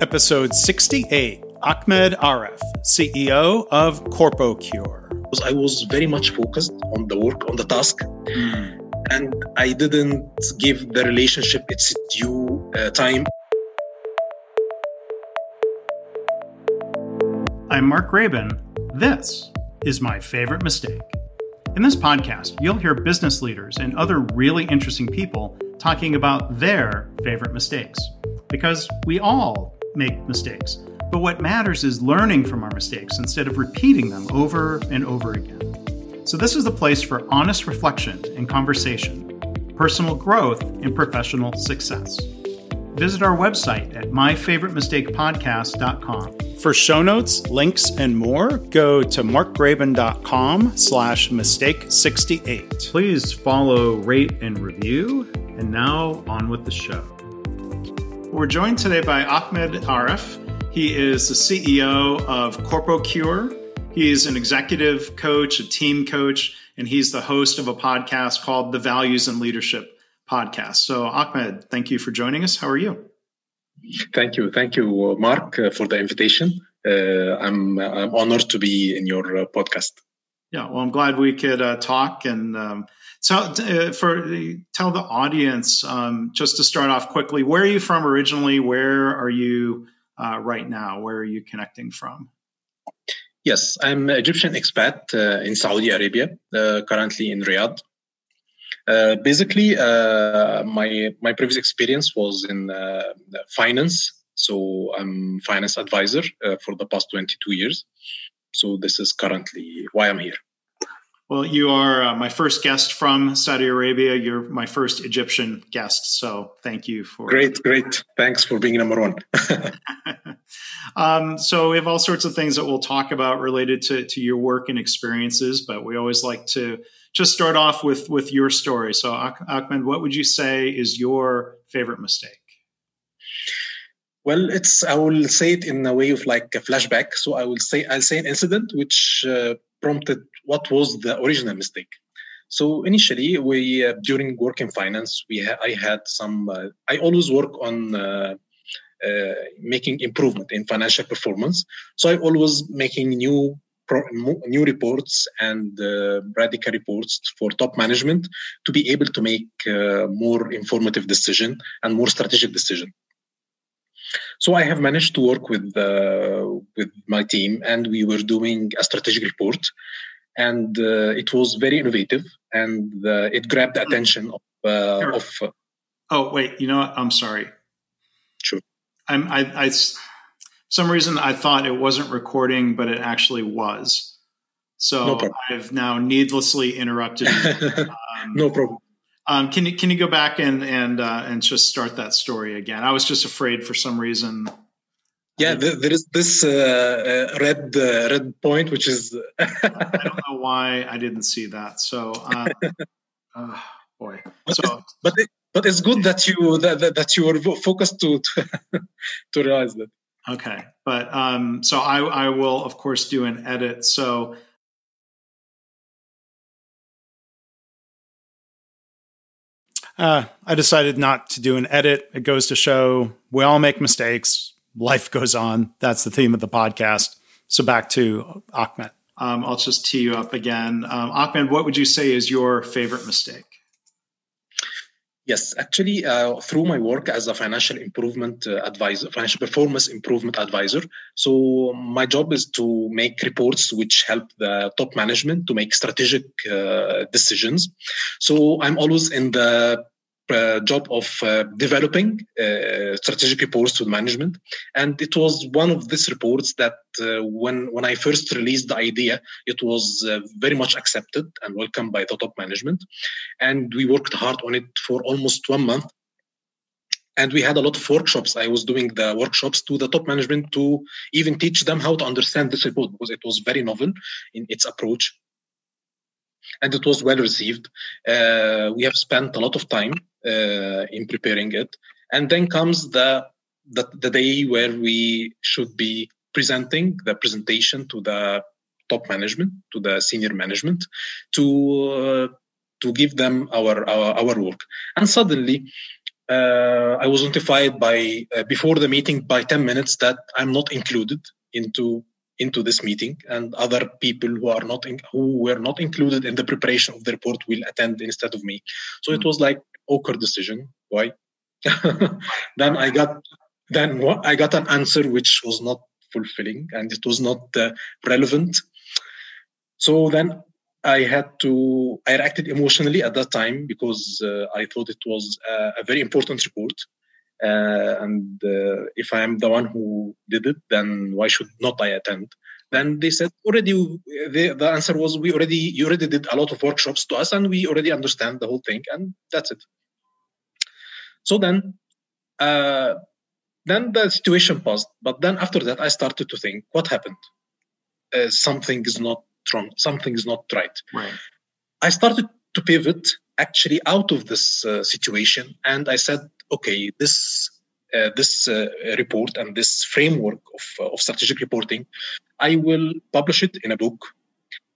Episode 68 Ahmed Aref, CEO of CorpoCure. I was very much focused on the work, on the task, mm. and I didn't give the relationship its due uh, time. I'm Mark Graban. This is my favorite mistake. In this podcast, you'll hear business leaders and other really interesting people talking about their favorite mistakes. Because we all make mistakes. But what matters is learning from our mistakes instead of repeating them over and over again. So, this is the place for honest reflection and conversation, personal growth, and professional success. Visit our website at myfavoritemistakepodcast.com. For show notes, links, and more, go to markgraban.com slash mistake68. Please follow, rate, and review. And now on with the show. We're joined today by Ahmed Aref. He is the CEO of CorpoCure. He is an executive coach, a team coach, and he's the host of a podcast called the Values and Leadership Podcast. So, Ahmed, thank you for joining us. How are you? Thank you, thank you, Mark, uh, for the invitation. Uh, I'm I'm honored to be in your uh, podcast. Yeah, well, I'm glad we could uh, talk and um, tell uh, for tell the audience um, just to start off quickly. Where are you from originally? Where are you uh, right now? Where are you connecting from? Yes, I'm an Egyptian expat in Saudi Arabia, currently in Riyadh. Uh, basically, uh, my my previous experience was in uh, finance. So I'm finance advisor uh, for the past 22 years. So this is currently why I'm here. Well, you are uh, my first guest from Saudi Arabia. You're my first Egyptian guest. So thank you for. Great, great. Thanks for being number one. um, so we have all sorts of things that we'll talk about related to, to your work and experiences, but we always like to just start off with with your story. So, Ahmed, what would you say is your favorite mistake? Well, it's I will say it in a way of like a flashback. So I will say I'll say an incident which uh, prompted what was the original mistake. So initially, we uh, during work in finance, we ha- I had some. Uh, I always work on uh, uh, making improvement in financial performance. So I always making new new reports and uh, radical reports for top management to be able to make uh, more informative decision and more strategic decision. So I have managed to work with with my team, and we were doing a strategic report, and uh, it was very innovative, and uh, it grabbed the attention of. Uh, of oh wait, you know what? I'm sorry. Sure. I'm I. I some reason I thought it wasn't recording, but it actually was. So no I've now needlessly interrupted. Um, no problem. Um, can you can you go back and and uh, and just start that story again? I was just afraid for some reason. Yeah, there, there is this uh, uh, red uh, red point, which is. I don't know why I didn't see that. So, uh, oh, boy. So, but it, but it's good that you that, that you were focused to to, to realize that. Okay, but um, so I, I will of course do an edit. So uh, I decided not to do an edit. It goes to show we all make mistakes. Life goes on. That's the theme of the podcast. So back to Ahmed. Um, I'll just tee you up again. Um, Ahmed, what would you say is your favorite mistake? Yes, actually, uh, through my work as a financial improvement uh, advisor, financial performance improvement advisor. So my job is to make reports which help the top management to make strategic uh, decisions. So I'm always in the uh, job of uh, developing uh, strategic reports to management. And it was one of these reports that uh, when, when I first released the idea, it was uh, very much accepted and welcomed by the top management. And we worked hard on it for almost one month. And we had a lot of workshops. I was doing the workshops to the top management to even teach them how to understand this report because it was very novel in its approach and it was well received. Uh, we have spent a lot of time in preparing it, and then comes the, the the day where we should be presenting the presentation to the top management, to the senior management, to uh, to give them our, our, our work. And suddenly, uh, I was notified by uh, before the meeting by 10 minutes that I'm not included into into this meeting, and other people who are not in, who were not included in the preparation of the report will attend instead of me. So it was like awkward decision. Why? then I got then I got an answer which was not fulfilling and it was not uh, relevant. So then I had to, I reacted emotionally at that time because uh, I thought it was a, a very important report. Uh, and uh, if I am the one who did it, then why should not I attend? Then they said already. The, the answer was we already you already did a lot of workshops to us, and we already understand the whole thing, and that's it. So then, uh, then the situation passed. But then after that, I started to think, what happened? Uh, something is not wrong. Something is not right. Right. I started to pivot actually out of this uh, situation, and I said, okay, this uh, this uh, report and this framework of, uh, of strategic reporting, I will publish it in a book,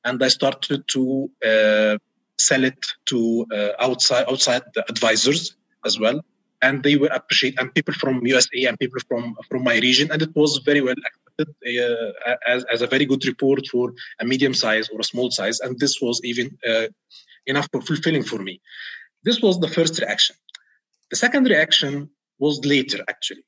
and I started to uh, sell it to uh, outside outside the advisors as well, and they were appreciate and people from USA and people from from my region, and it was very well accepted uh, as as a very good report for a medium size or a small size, and this was even enough fulfilling for me. This was the first reaction. The second reaction was later, actually.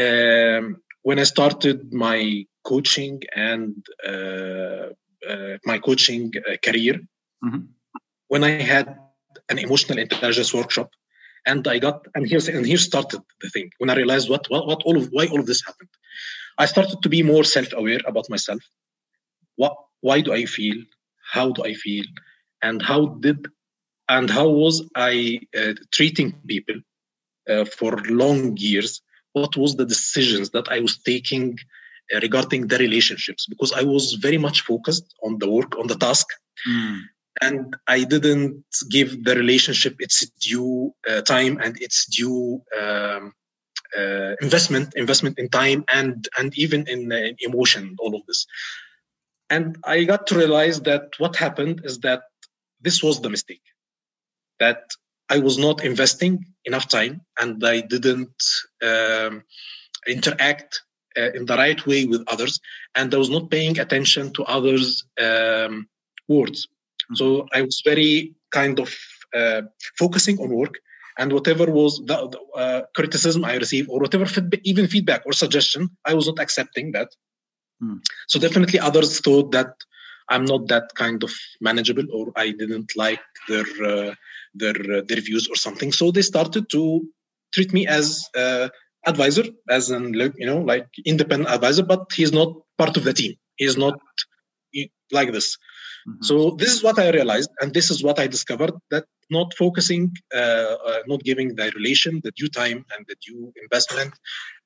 Um, when I started my coaching and uh, uh, my coaching uh, career, mm-hmm. when I had an emotional intelligence workshop, and I got and here's and here started the thing when I realized what what, what all of why all of this happened. I started to be more self-aware about myself. What why do I feel? How do I feel? And how did and how was I uh, treating people for long years what was the decisions that i was taking uh, regarding the relationships? Because i was very much focused on the work on the task. Mm. and i didn't give the relationship its due uh, time and its due um, uh, investment investment in time and and even in, uh, in emotion all of this. And i got to realize that what happened is that this was the mistake. That I was not investing enough time and I didn't um, interact uh, in the right way with others, and I was not paying attention to others' um, words. Mm-hmm. So I was very kind of uh, focusing on work, and whatever was the, uh, criticism I received, or whatever feedback, even feedback or suggestion, I was not accepting that. Mm. So definitely, others thought that I'm not that kind of manageable, or I didn't like their uh, their uh, their views or something. So they started to treat me as uh, advisor, as an you know like independent advisor, but he's not part of the team. He's not like this. Mm-hmm. So this is what I realized, and this is what I discovered that not focusing, uh, uh, not giving the relation the due time and the due investment,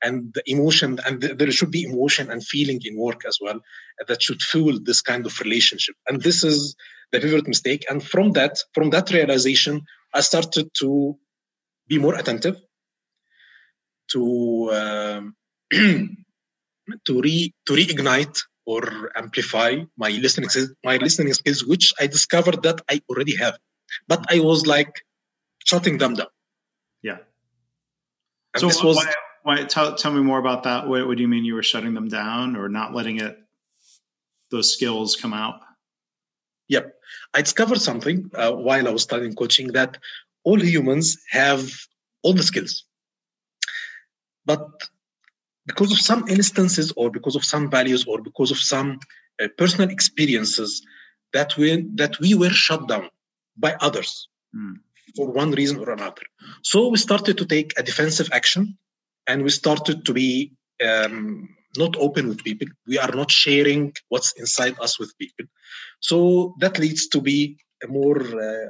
and the emotion, and the, there should be emotion and feeling in work as well that should fuel this kind of relationship. And this is the pivot mistake. And from that, from that realization, I started to be more attentive, to um, to re to reignite or amplify my listening skills, my listening skills, which I discovered that I already have, but I was like shutting them down. Yeah. And so was, why, why, tell, tell me more about that. What, what do you mean you were shutting them down or not letting it those skills come out? Yep. I discovered something uh, while I was studying coaching that all humans have all the skills. But because of some instances or because of some values or because of some uh, personal experiences that we that we were shut down by others mm. for one reason or another so we started to take a defensive action and we started to be um, not open with people. We are not sharing what's inside us with people. So that leads to be a more uh,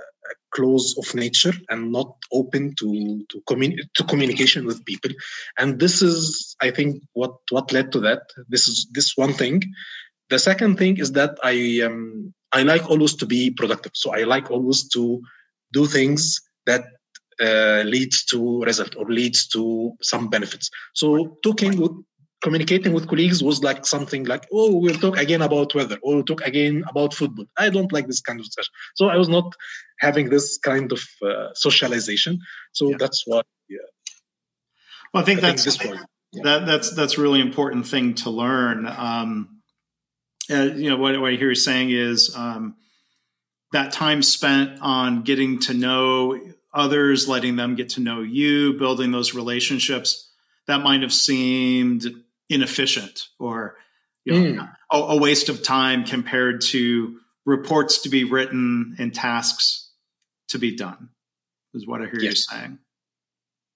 close of nature and not open to to, commun- to communication with people. And this is i think what what led to that. This is this one thing. The second thing is that i um, i like always to be productive. So i like always to do things that uh, leads to result or leads to some benefits. So talking with communicating with colleagues was like something like, oh, we'll talk again about weather, or we'll talk again about football. I don't like this kind of discussion. So I was not having this kind of uh, socialization. So yeah. that's why yeah, Well, I think I that's think yeah. that that's that's really important thing to learn. Um, uh, you know what, what, I hear you saying is um, that time spent on getting to know others, letting them get to know you, building those relationships. That might have seemed inefficient or you know, mm. a, a waste of time compared to reports to be written and tasks to be done. Is what I hear yes. you saying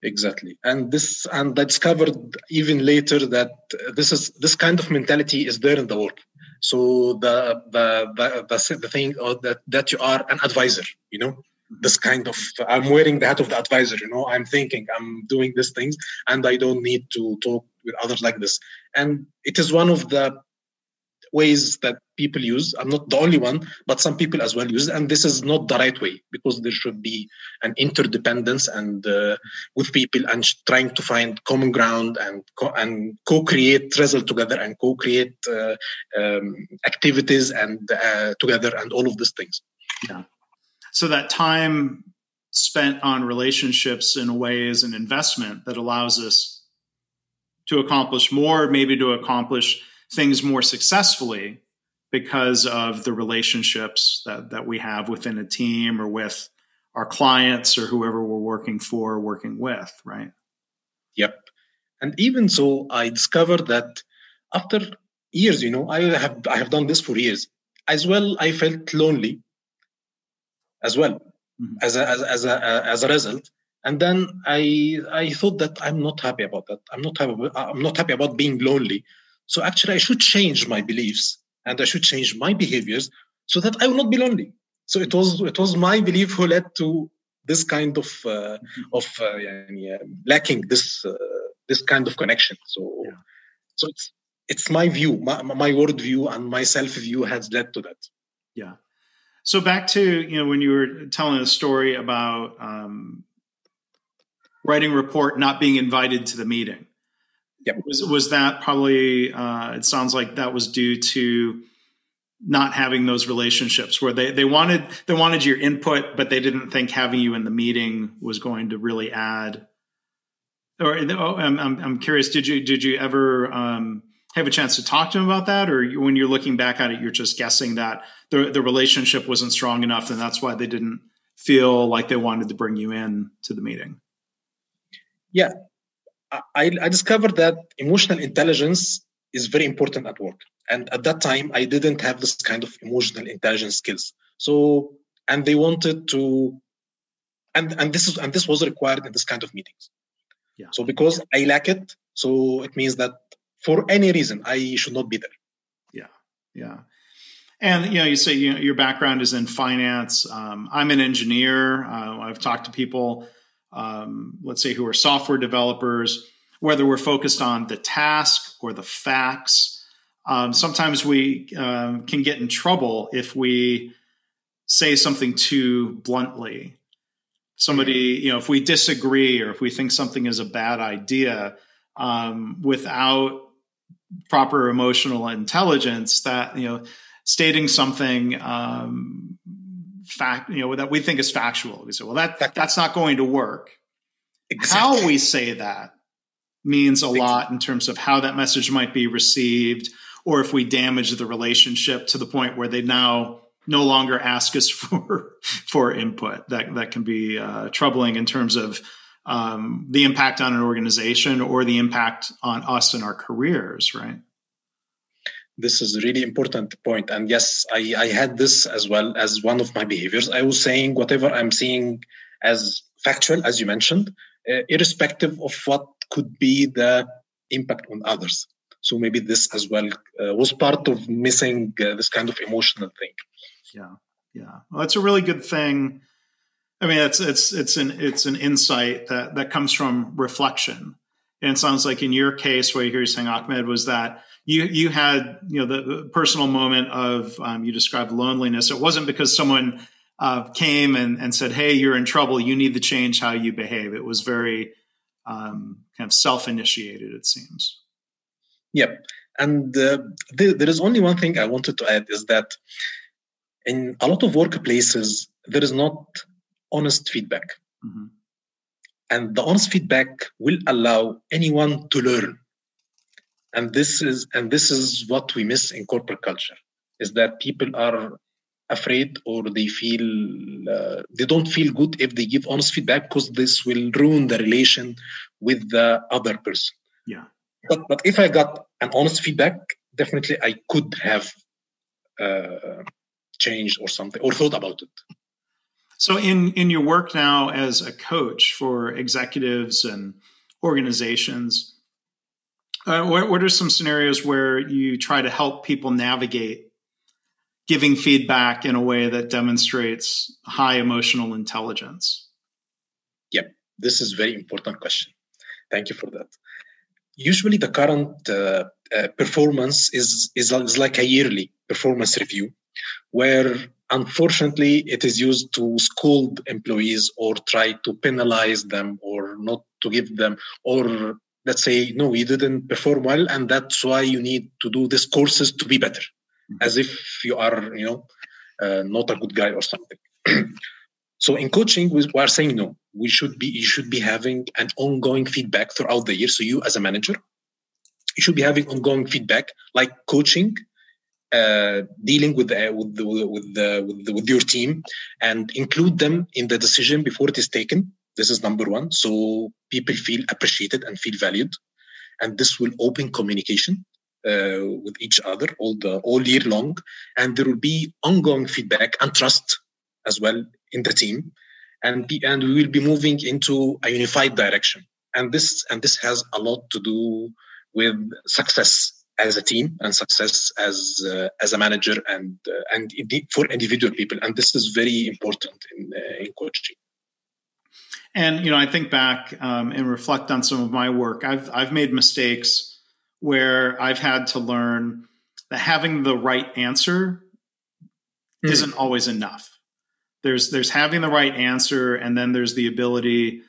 exactly and this and i discovered even later that this is this kind of mentality is there in the work so the the the, the, the thing uh, that that you are an advisor you know this kind of i'm wearing the hat of the advisor you know i'm thinking i'm doing these things and i don't need to talk with others like this and it is one of the ways that people use. I'm not the only one, but some people as well use. And this is not the right way because there should be an interdependence and uh, with people and trying to find common ground and co- and co-create result together and co-create uh, um, activities and uh, together and all of these things. Yeah. So that time spent on relationships in a way is an investment that allows us to accomplish more, maybe to accomplish things more successfully because of the relationships that, that we have within a team or with our clients or whoever we're working for or working with, right? Yep. And even so, I discovered that after years, you know, I have I have done this for years. As well, I felt lonely as well mm-hmm. as, a, as, as a as a result. And then I I thought that I'm not happy about that. I'm not happy. I'm not happy about being lonely. So actually, I should change my beliefs and I should change my behaviors so that I will not be lonely. So it was it was my belief who led to this kind of uh, of uh, yeah, lacking this uh, this kind of connection. So yeah. so it's it's my view, my, my world view, and my self view has led to that. Yeah. So back to you know when you were telling a story about um, writing report, not being invited to the meeting. Yep. Was was that probably? Uh, it sounds like that was due to not having those relationships where they, they wanted they wanted your input, but they didn't think having you in the meeting was going to really add. Or oh, I'm, I'm, I'm curious. Did you did you ever um, have a chance to talk to them about that, or when you're looking back at it, you're just guessing that the the relationship wasn't strong enough, and that's why they didn't feel like they wanted to bring you in to the meeting. Yeah, I, I discovered that emotional intelligence is very important at work. And at that time, I didn't have this kind of emotional intelligence skills. So, and they wanted to, and and this is and this was required in this kind of meetings. Yeah. So because I lack it, so it means that for any reason I should not be there. Yeah, yeah. And you know, you say you know, your background is in finance. Um, I'm an engineer. Uh, I've talked to people um, let's say, who are software developers, whether we're focused on the task or the facts. Um, sometimes we um, can get in trouble if we say something too bluntly. Somebody, you know, if we disagree or if we think something is a bad idea um, without proper emotional intelligence, that, you know, stating something um, fact, you know, that we think is factual. We say, well, that, that that's not going to work. Exactly. How we say that means a lot in terms of how that message might be received, or if we damage the relationship to the point where they now no longer ask us for for input. That that can be uh, troubling in terms of um, the impact on an organization or the impact on us and our careers, right? This is a really important point. And yes I, I had this as well as one of my behaviors. I was saying whatever i'm seeing as factual as you mentioned uh, irrespective of what could be the impact on others. So maybe this as well uh, was part of missing uh, this kind of emotional thing. Yeah yeah. Well that's a really good thing. I mean it's it's it's an it's an insight that that comes from reflection and it sounds like in your case what you're saying ahmed was that you you had you know the, personal moment of um, you described loneliness. It wasn't because someone uh, came and, and said, "Hey, you're in trouble. You need to change how you behave." It was very um, kind of self-initiated. It seems. Yep, and uh, th- there is only one thing I wanted to add is that in a lot of workplaces there is not honest feedback. Mm-hmm. And the honest feedback will allow anyone to learn. And this is and this is what we miss in corporate culture is that people are afraid or they feel uh, they don't feel good if they give honest feedback because this will ruin the relation with the other person. Yeah. But but if i got an honest feedback definitely i could have uh, changed or something or thought about it so in in your work now as a coach for executives and organizations uh, what, what are some scenarios where you try to help people navigate giving feedback in a way that demonstrates high emotional intelligence? Yep, this is very important question. Thank you for that. Usually, the current uh, uh, performance is, is is like a yearly performance review, where unfortunately it is used to scold employees or try to penalize them or not to give them or let's say no you didn't perform well and that's why you need to do these courses to be better mm-hmm. as if you are you know uh, not a good guy or something so in coaching we are saying no we should be you should be having an ongoing feedback throughout the year so you as a manager you should be having ongoing feedback like coaching uh, dealing with the, with the, with the, with, the, with your team and include them in the decision before it is taken. This is number one. So people feel appreciated and feel valued. And this will open communication uh, with each other all the all year long, and there will be ongoing feedback and trust as well in the team, and be, and we will be moving into a unified direction. And this and this has a lot to do with success as a team and success as uh, as a manager and uh, and for individual people. And this is very important in uh, in coaching. And you know, I think back um, and reflect on some of my work. I've I've made mistakes where I've had to learn that having the right answer mm. isn't always enough. There's there's having the right answer, and then there's the ability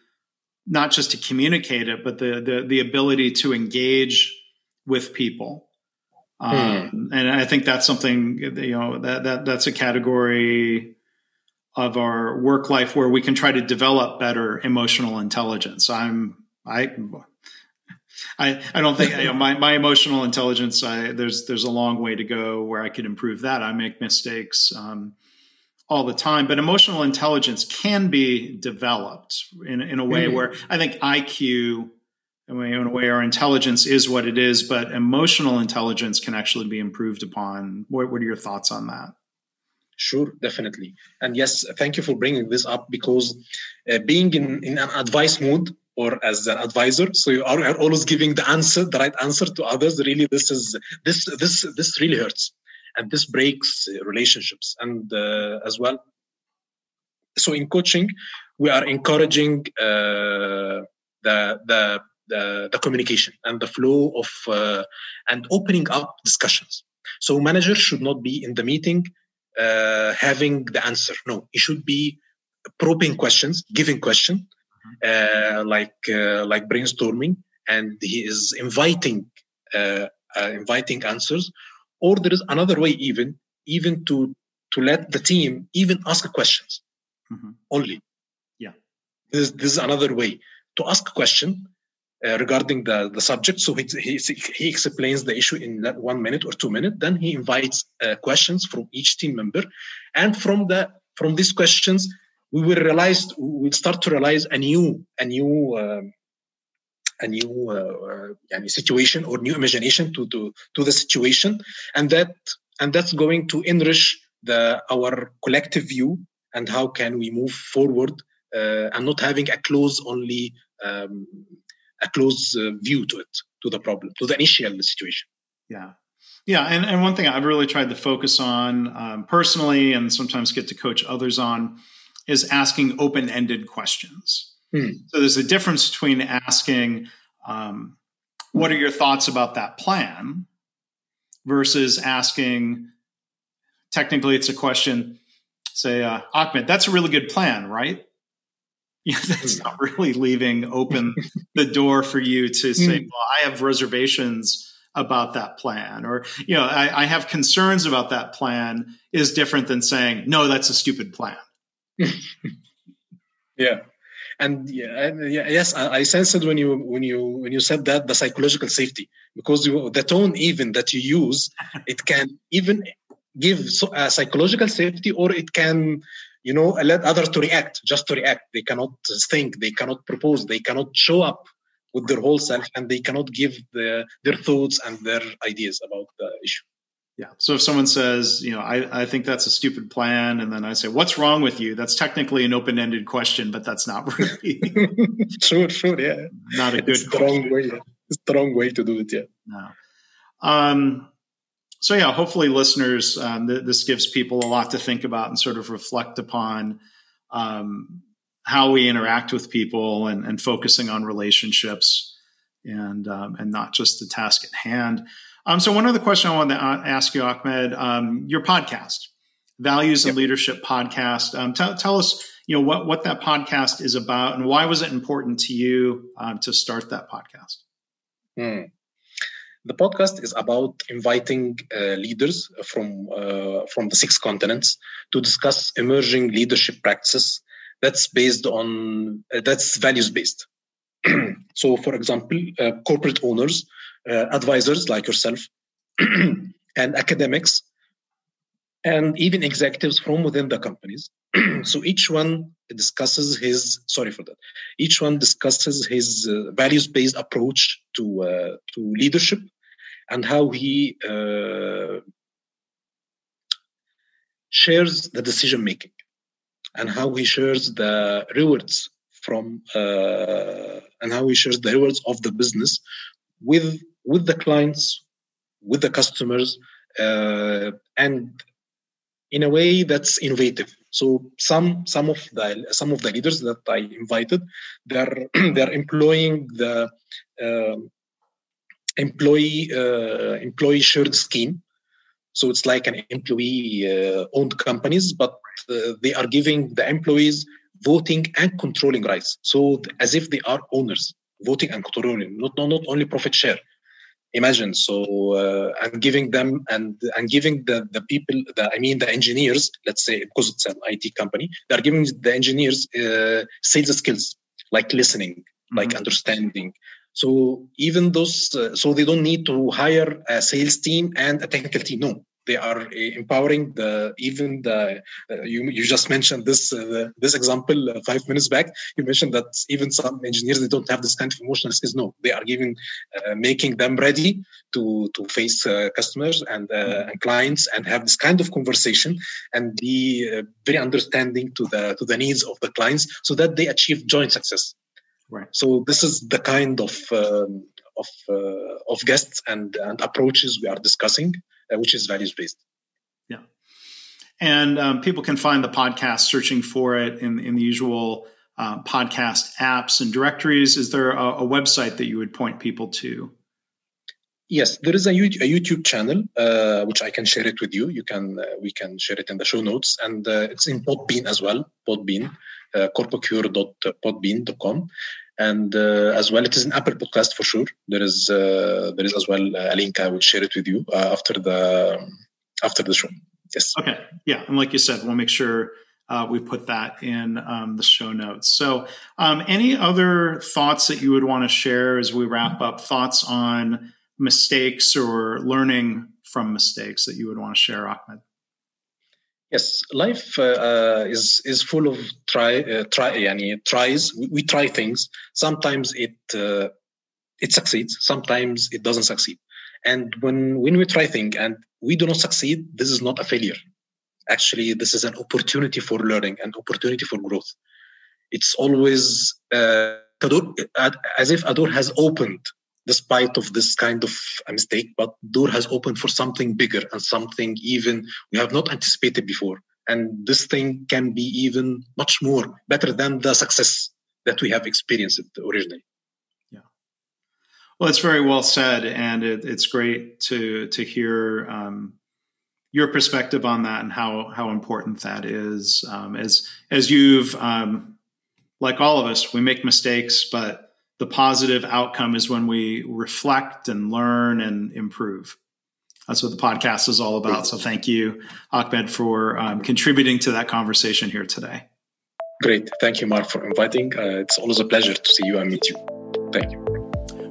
not just to communicate it, but the the, the ability to engage with people. Mm. Um, and I think that's something you know that that that's a category of our work life where we can try to develop better emotional intelligence. I'm I I, I don't think you know, my, my emotional intelligence. I, there's there's a long way to go where I could improve that. I make mistakes um, all the time, but emotional intelligence can be developed in in a way mm-hmm. where I think IQ, in a way, our intelligence is what it is, but emotional intelligence can actually be improved upon. What, what are your thoughts on that? Sure, definitely. And yes, thank you for bringing this up because uh, being in, in an advice mood or as an advisor so you are, always giving the answer the right answer to others really this is this this this really hurts and this breaks relationships and uh, as well so in coaching we are encouraging uh, the, the the the communication and the flow of uh, and opening up discussions so manager should not be in the meeting uh, having the answer no he should be probing questions giving question uh, like uh, like brainstorming, and he is inviting uh, inviting answers. Or there is another way, even even to to let the team even ask questions mm-hmm. only. Yeah, this this is another way to ask a question uh, regarding the, the subject. So he, he, he, explains the issue in one minute or two minutes. Then he invites uh, questions from each team member, and from the from these questions, we will realize we'll start to realize a new a new uh, a new uh, uh, situation or new imagination to, to to the situation and that and that's going to enrich the our collective view and how can we move forward uh, and not having a close only um, a close uh, view to it to the problem to the initial situation yeah yeah and, and one thing i've really tried to focus on um, personally and sometimes get to coach others on is asking open ended questions. Hmm. So there's a difference between asking, um, what are your thoughts about that plan versus asking, technically, it's a question, say, uh, Ahmed, that's a really good plan, right? Yeah, that's hmm. not really leaving open the door for you to say, hmm. well, I have reservations about that plan or you know I, I, have concerns about that plan is different than saying no that's a stupid plan yeah and yeah, yes, I, I sensed when you when you when you said that the psychological safety because you, the tone even that you use, it can even give a psychological safety or it can you know let others to react just to react they cannot think they cannot propose they cannot show up with their whole self and they cannot give the, their thoughts and their ideas about the issue yeah. So if someone says, you know, I, I think that's a stupid plan, and then I say, what's wrong with you? That's technically an open ended question, but that's not really. sure, sure, yeah. Not a good it's the wrong way. It's the wrong way to do it, yeah. No. Um, so yeah, hopefully listeners, um, th- this gives people a lot to think about and sort of reflect upon um, how we interact with people and, and focusing on relationships and um, and not just the task at hand. Um, so one other question I wanted to ask you, Ahmed, um, your podcast, Values and yep. Leadership Podcast. Um, t- tell us, you know, what what that podcast is about, and why was it important to you um, to start that podcast? Hmm. The podcast is about inviting uh, leaders from uh, from the six continents to discuss emerging leadership practices that's based on uh, that's values based. so, for example, uh, corporate owners uh, advisors like yourself and academics and even executives from within the companies so each one discusses his sorry for that. Each one discusses his uh, values based approach to uh, to leadership and how he uh, shares the decision making and how he shares the rewards from uh, and how he shares the rewards of the business with with the clients, with the customers, uh, and in a way that's innovative. So some some of the some of the leaders that I invited, they're they're employing the uh, employee uh, employee shared scheme. So it's like an employee uh, owned companies, but uh, they are giving the employees voting and controlling rights. So as if they are owners, voting and controlling, not not only profit share imagine. So uh, i'm giving them and and giving the the people the i mean the engineers let's say because it's an it company they're giving the engineers uh, sales skills like listening mm-hmm. like understanding. So even those uh, so they don't need to hire a sales team and a technical team. No they are uh, empowering the even the uh, you you just mentioned this uh, this example uh, five minutes back. You mentioned that even some engineers they don't have this kind of emotional skills. No they are giving uh, making them ready to to face uh, customers and mm-hmm. and clients and have this kind of conversation and be very understanding to the to the needs of the clients so that they achieve joint success. Right. So this is the kind of um, of of guests and and approaches we are discussing. uh, which is values based. Yeah. And um, people can find the podcast searching for it in, in the usual uh, podcast apps and directories. Is there a, a, website that you would point people to? Yes, there is a, a YouTube channel uh, which I can share it with you. You can uh, we can share it in the show notes, and uh, it's in Podbean as well. Podbean, uh, corpocure.podbean.com and uh, as well it is an apple podcast for sure. There is uh, there is as well a link i will share it with you uh, after the after the show. Yes. Okay. Yeah. And like you said we'll make sure uh, we put that in um, the show notes. So um, any other thoughts that you would want to share as we wrap up? Thoughts on mistakes or learning from mistakes that you would want to share ahmed Yes, life uh, uh, is is full of try uh, try yani, tries. We, we, try things. Sometimes it uh, it succeeds. Sometimes it doesn't succeed. And when when we try things and we do not succeed, this is not a failure. Actually, this is an opportunity for learning and opportunity for growth. It's always uh, as if a door has opened despite of this kind of mistake but door has opened for something bigger and something even we have not anticipated before. And this thing can be even much more better than the success that we have experienced originally. Yeah. Well it's very well said and it, it's great to to hear um, your perspective on that and how how important that is. Um, as as you've um, like all of us we make mistakes but the positive outcome is when we reflect and learn and improve. That's what the podcast is all about. So thank you, Ahmed, for um, contributing to that conversation here today. Great. Thank you, Mark, for inviting. Uh, it's always a pleasure to see you and meet you. Thank you.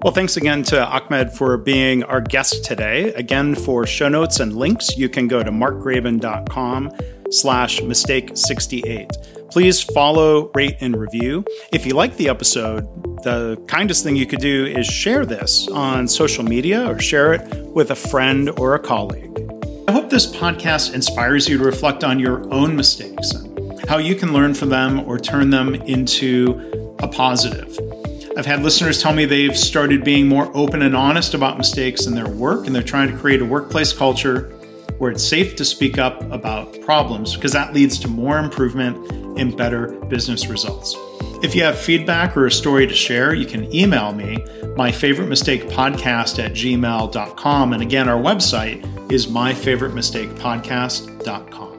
Well, thanks again to Ahmed for being our guest today. Again, for show notes and links, you can go to markgraban.com slash mistake 68. Please follow, rate, and review. If you like the episode, the kindest thing you could do is share this on social media or share it with a friend or a colleague. I hope this podcast inspires you to reflect on your own mistakes and how you can learn from them or turn them into a positive. I've had listeners tell me they've started being more open and honest about mistakes in their work, and they're trying to create a workplace culture where it's safe to speak up about problems because that leads to more improvement and better business results. If you have feedback or a story to share, you can email me, my favorite mistake podcast at gmail.com. And again, our website is myfavoritemistakepodcast.com.